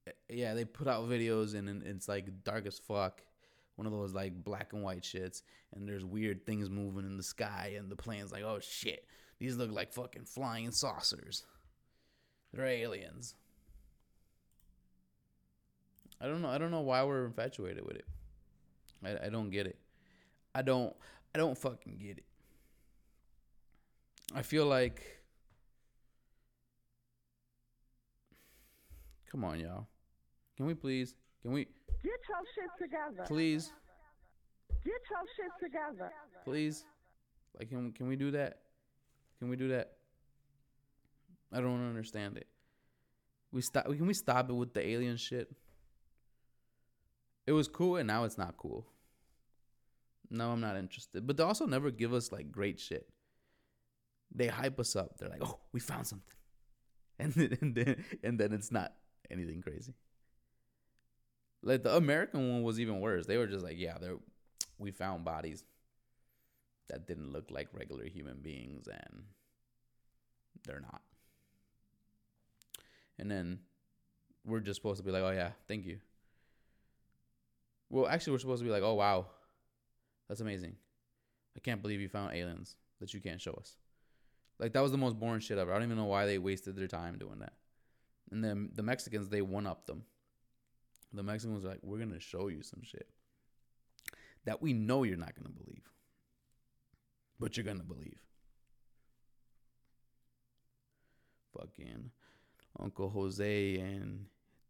Speaker 1: Eh, Yeah, they put out videos and, and it's like dark as fuck. One of those like black and white shits, and there's weird things moving in the sky, and the plane's like, oh shit, these look like fucking flying saucers. They're aliens. I don't know. I don't know why we're infatuated with it. I, I don't get it. I don't. I don't fucking get it. I feel like Come on, y'all. Can we please? Can we
Speaker 7: Get your shit together.
Speaker 1: please,
Speaker 7: Get your shit together.
Speaker 1: please? Like, can can we do that? Can we do that? I don't understand it. We stop. Can we stop it with the alien shit? It was cool, and now it's not cool. No, I'm not interested. But they also never give us like great shit. They hype us up. They're like, "Oh, we found something," [laughs] and then and then, and then it's not anything crazy. Like the American one was even worse. They were just like, "Yeah, there, we found bodies that didn't look like regular human beings, and they're not." And then we're just supposed to be like, "Oh yeah, thank you." Well, actually, we're supposed to be like, "Oh wow, that's amazing. I can't believe you found aliens that you can't show us." Like that was the most boring shit ever. I don't even know why they wasted their time doing that. And then the Mexicans, they one up them. The Mexicans are like, "We're gonna show you some shit that we know you're not gonna believe, but you're gonna believe." Fucking Uncle Jose and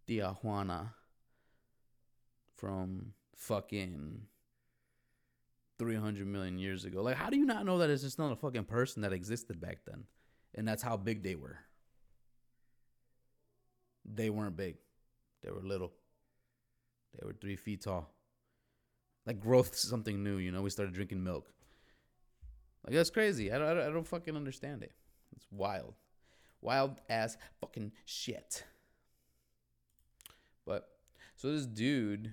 Speaker 1: Tia Juana from fucking 300 million years ago. Like, how do you not know that it's just not a fucking person that existed back then? And that's how big they were. They weren't big, they were little. They were three feet tall. Like, growth something new, you know? We started drinking milk. Like, that's crazy. I don't, I don't, fucking understand it. It's wild. Wild ass fucking shit. But, so this dude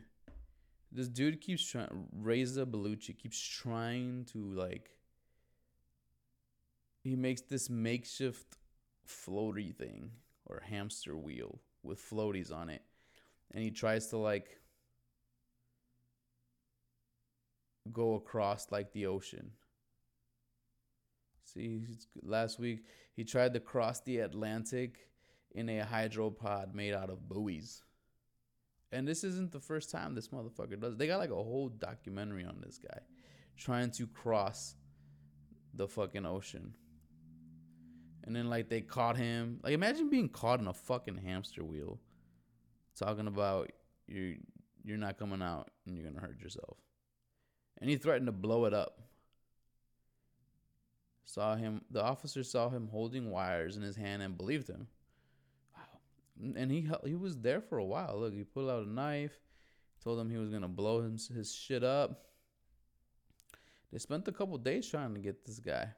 Speaker 1: this dude keeps trying Reza Baluchi keeps trying to like he makes this makeshift floaty thing or hamster wheel with floaties on it and he tries to like go across like the ocean see last week he tried to cross the atlantic in a hydropod made out of buoys and this isn't the first time this motherfucker does. They got like a whole documentary on this guy trying to cross the fucking ocean. And then like they caught him. Like imagine being caught in a fucking hamster wheel talking about you you're not coming out and you're going to hurt yourself. And he threatened to blow it up. Saw him the officer saw him holding wires in his hand and believed him and he he was there for a while. Look, he pulled out a knife, told him he was gonna blow his his shit up. They spent a couple days trying to get this guy.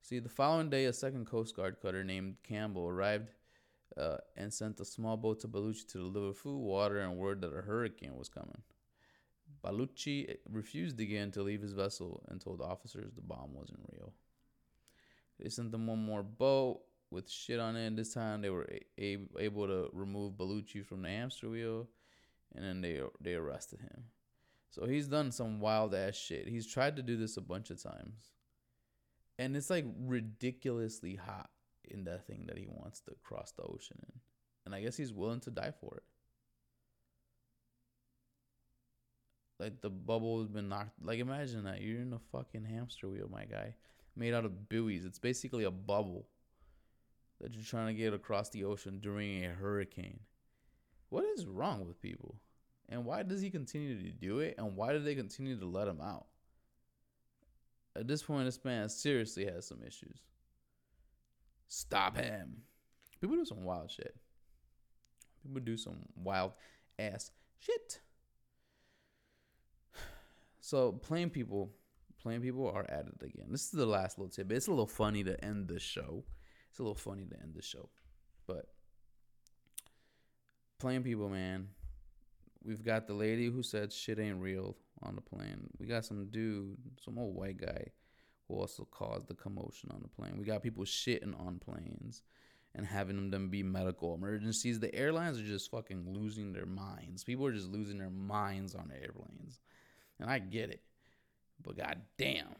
Speaker 1: See, the following day, a second Coast Guard cutter named Campbell arrived uh, and sent a small boat to Baluchi to deliver food, water, and word that a hurricane was coming. Baluchi refused again to leave his vessel and told officers the bomb wasn't real. They sent them one more boat with shit on it. This time they were a- able to remove Baluchi from the hamster wheel, and then they they arrested him. So he's done some wild ass shit. He's tried to do this a bunch of times, and it's like ridiculously hot in that thing that he wants to cross the ocean in, and I guess he's willing to die for it. Like the bubble has been knocked. Like imagine that you're in a fucking hamster wheel, my guy, made out of buoys. It's basically a bubble that you're trying to get across the ocean during a hurricane. What is wrong with people? And why does he continue to do it? And why do they continue to let him out? At this point, this man seriously has some issues. Stop him. People do some wild shit. People do some wild ass shit. So plain people, plain people are at it again. This is the last little tip. It's a little funny to end the show. It's a little funny to end the show, but plain people, man. We've got the lady who said shit ain't real on the plane. We got some dude, some old white guy, who also caused the commotion on the plane. We got people shitting on planes and having them be medical emergencies. The airlines are just fucking losing their minds. People are just losing their minds on airplanes. And I get it. But goddamn.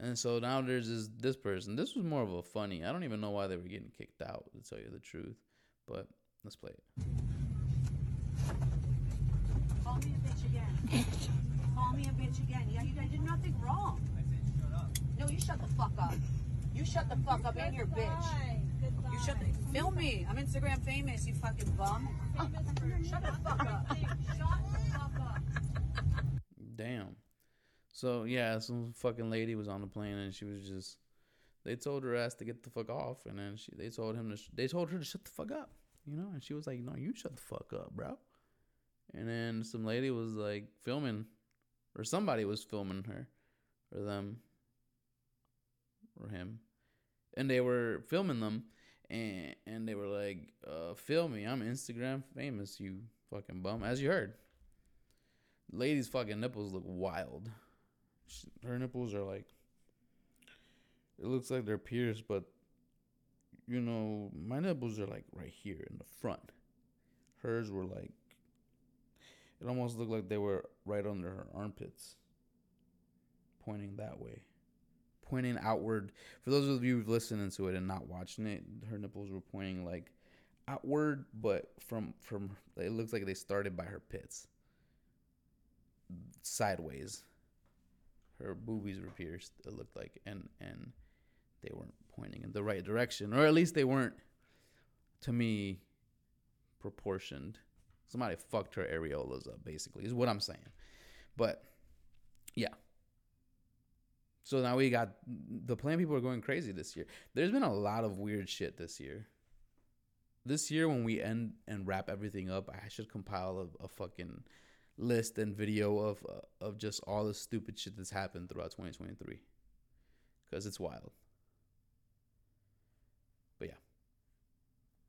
Speaker 1: And so now there's this this person. This was more of a funny. I don't even know why they were getting kicked out, to tell you the truth. But let's play it.
Speaker 8: Call me a bitch again. Call me a bitch again. Yeah, you guys did nothing wrong. No, you shut the fuck up. You shut the fuck up and you're a bitch. You shut the film me. I'm Instagram famous, you fucking bum. [laughs] Shut the fuck up. Shut the fuck up.
Speaker 1: Damn. So yeah, some fucking lady was on the plane and she was just. They told her ass to get the fuck off, and then she they told him to sh- they told her to shut the fuck up, you know, and she was like, "No, you shut the fuck up, bro." And then some lady was like filming, or somebody was filming her, or them, or him, and they were filming them, and and they were like, uh, "Film me, I'm Instagram famous, you fucking bum," as you heard. Lady's fucking nipples look wild. She, her nipples are like. It looks like they're pierced, but you know, my nipples are like right here in the front. Hers were like. It almost looked like they were right under her armpits. Pointing that way. Pointing outward. For those of you listening to it and not watching it, her nipples were pointing like outward, but from from it looks like they started by her pits sideways. Her boobies were pierced. It looked like, and and they weren't pointing in the right direction, or at least they weren't, to me, proportioned. Somebody fucked her areolas up, basically, is what I'm saying. But yeah. So now we got the plan. People are going crazy this year. There's been a lot of weird shit this year. This year, when we end and wrap everything up, I should compile a, a fucking list and video of uh, of just all the stupid shit that's happened throughout 2023 because it's wild. But yeah,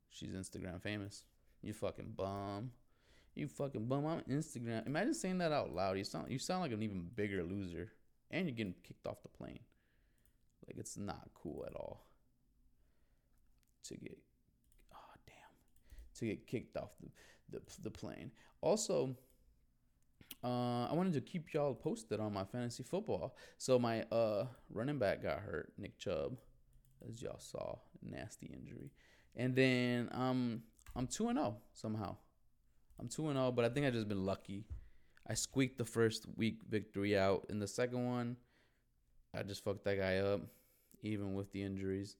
Speaker 1: she's Instagram famous. You fucking bum. You fucking bum on Instagram. Imagine saying that out loud. You sound you sound like an even bigger loser, and you're getting kicked off the plane. Like it's not cool at all. To get, oh damn, to get kicked off the the, the plane. Also, uh, I wanted to keep y'all posted on my fantasy football. So my uh running back got hurt, Nick Chubb, as y'all saw, nasty injury, and then um I'm two and zero somehow. I'm two and zero, but I think I just been lucky. I squeaked the first week victory out. In the second one, I just fucked that guy up, even with the injuries,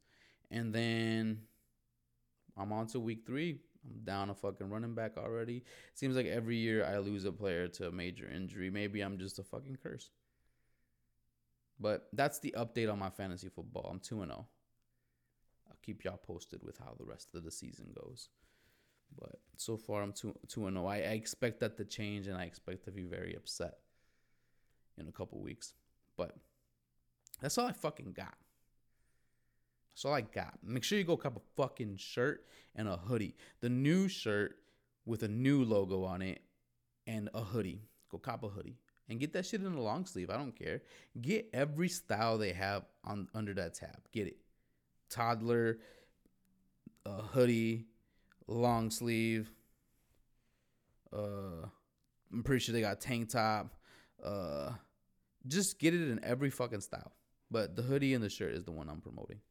Speaker 1: and then I'm on to week three. I'm down a fucking running back already. Seems like every year I lose a player to a major injury. Maybe I'm just a fucking curse. But that's the update on my fantasy football. I'm 2 0. I'll keep y'all posted with how the rest of the season goes. But so far, I'm 2 2 0. I, I expect that to change and I expect to be very upset in a couple weeks. But that's all I fucking got. That's all I got. Make sure you go cop a fucking shirt and a hoodie. The new shirt with a new logo on it and a hoodie. Go cop a hoodie and get that shit in a long sleeve. I don't care. Get every style they have on under that tab. Get it. Toddler, a hoodie, long sleeve. Uh, I'm pretty sure they got tank top. Uh, just get it in every fucking style. But the hoodie and the shirt is the one I'm promoting.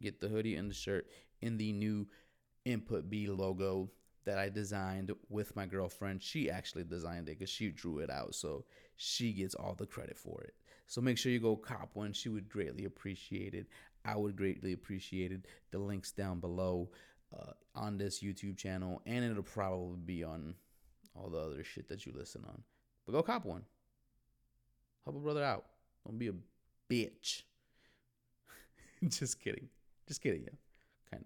Speaker 1: Get the hoodie and the shirt in the new Input B logo that I designed with my girlfriend. She actually designed it because she drew it out. So she gets all the credit for it. So make sure you go cop one. She would greatly appreciate it. I would greatly appreciate it. The link's down below uh, on this YouTube channel, and it'll probably be on all the other shit that you listen on. But go cop one. Help a brother out. Don't be a bitch. [laughs] Just kidding. Just kidding, yeah. Kind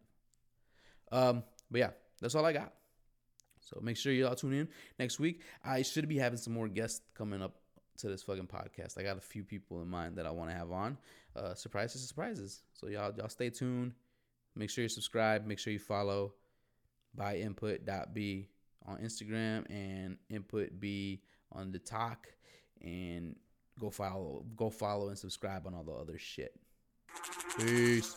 Speaker 1: of. Um, but yeah, that's all I got. So make sure y'all tune in next week. I should be having some more guests coming up to this fucking podcast. I got a few people in mind that I want to have on. Uh, surprises, surprises. So y'all, y'all stay tuned. Make sure you subscribe. Make sure you follow by input.b on Instagram and input b on the TikTok and go follow go follow and subscribe on all the other shit. Peace.